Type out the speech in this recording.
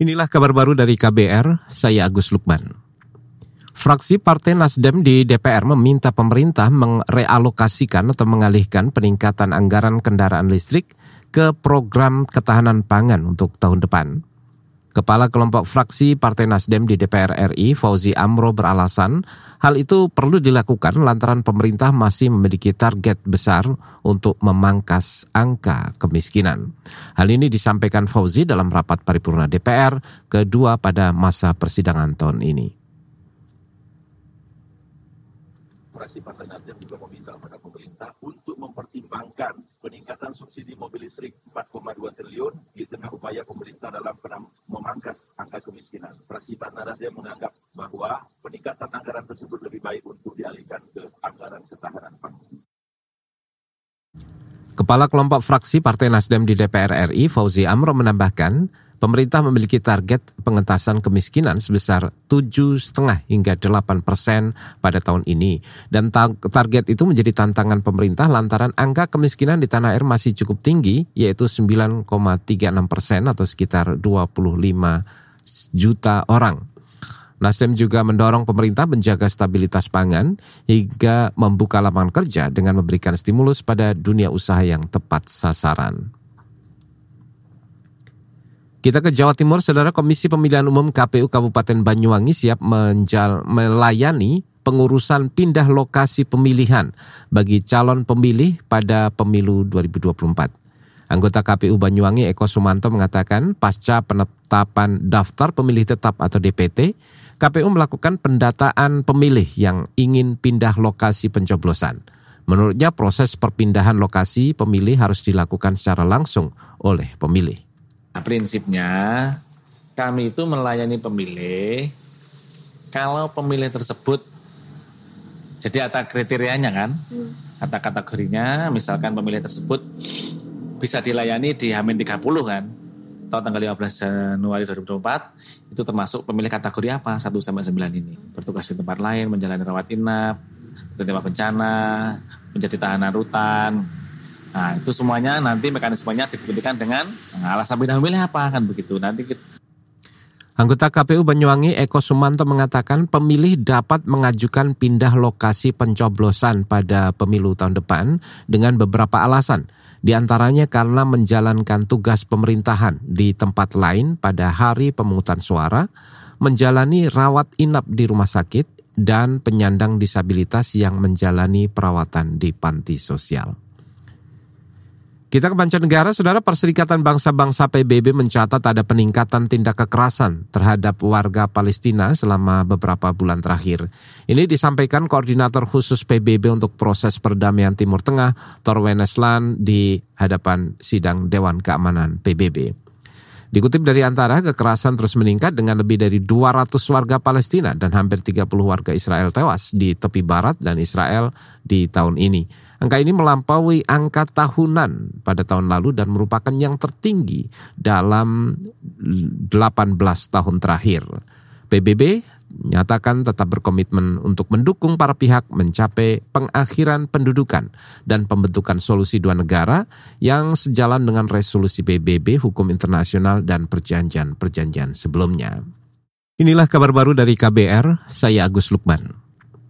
Inilah kabar baru dari KBR, saya Agus Lukman. Fraksi Partai Nasdem di DPR meminta pemerintah merealokasikan atau mengalihkan peningkatan anggaran kendaraan listrik ke program ketahanan pangan untuk tahun depan. Kepala kelompok fraksi Partai Nasdem di DPR RI, Fauzi Amro beralasan hal itu perlu dilakukan lantaran pemerintah masih memiliki target besar untuk memangkas angka kemiskinan. Hal ini disampaikan Fauzi dalam rapat paripurna DPR kedua pada masa persidangan tahun ini. Fraksi Partai Nasdem juga meminta kepada pemerintah untuk mempertimbangkan peningkatan subsidi mobil listrik 4,2 triliun di tengah upaya pemerintah dalam memangkas angka kemiskinan. Fraksi Partai Nasdem menganggap bahwa peningkatan anggaran tersebut lebih baik untuk dialihkan ke anggaran ketahanan pangan. Kepala kelompok fraksi Partai Nasdem di DPR RI, Fauzi Amro menambahkan, pemerintah memiliki target pengentasan kemiskinan sebesar 7,5 hingga 8 persen pada tahun ini. Dan target itu menjadi tantangan pemerintah lantaran angka kemiskinan di tanah air masih cukup tinggi, yaitu 9,36 persen atau sekitar 25 juta orang. Nasdem juga mendorong pemerintah menjaga stabilitas pangan hingga membuka lapangan kerja dengan memberikan stimulus pada dunia usaha yang tepat sasaran. Kita ke Jawa Timur, Saudara Komisi Pemilihan Umum KPU Kabupaten Banyuwangi siap menjal, melayani pengurusan pindah lokasi pemilihan bagi calon pemilih pada pemilu 2024. Anggota KPU Banyuwangi Eko Sumanto mengatakan pasca penetapan daftar pemilih tetap atau DPT, KPU melakukan pendataan pemilih yang ingin pindah lokasi pencoblosan. Menurutnya proses perpindahan lokasi pemilih harus dilakukan secara langsung oleh pemilih. Nah, prinsipnya kami itu melayani pemilih kalau pemilih tersebut jadi ada kriterianya kan, hmm. kata kategorinya, misalkan pemilih tersebut bisa dilayani di Hamin 30 kan, atau tanggal 15 Januari 2024 itu termasuk pemilih kategori apa? 1 sampai 9 ini. Bertugas di tempat lain menjalani rawat inap terima bencana menjadi tahanan rutan Nah, itu semuanya nanti mekanismenya dibuktikan dengan nah, alasan pindah memilih apa kan begitu. Nanti kita... Anggota KPU Banyuwangi Eko Sumanto mengatakan pemilih dapat mengajukan pindah lokasi pencoblosan pada pemilu tahun depan dengan beberapa alasan. Di antaranya karena menjalankan tugas pemerintahan di tempat lain pada hari pemungutan suara, menjalani rawat inap di rumah sakit, dan penyandang disabilitas yang menjalani perawatan di panti sosial. Kita ke mancanegara, saudara Perserikatan Bangsa-Bangsa PBB mencatat ada peningkatan tindak kekerasan terhadap warga Palestina selama beberapa bulan terakhir. Ini disampaikan Koordinator Khusus PBB untuk proses perdamaian Timur Tengah, Thor Wenesland, di hadapan sidang Dewan Keamanan PBB. Dikutip dari antara, kekerasan terus meningkat dengan lebih dari 200 warga Palestina dan hampir 30 warga Israel tewas di tepi barat dan Israel di tahun ini. Angka ini melampaui angka tahunan pada tahun lalu dan merupakan yang tertinggi dalam 18 tahun terakhir. PBB nyatakan tetap berkomitmen untuk mendukung para pihak mencapai pengakhiran pendudukan dan pembentukan solusi dua negara yang sejalan dengan resolusi PBB, hukum internasional, dan perjanjian-perjanjian sebelumnya. Inilah kabar baru dari KBR, saya Agus Lukman.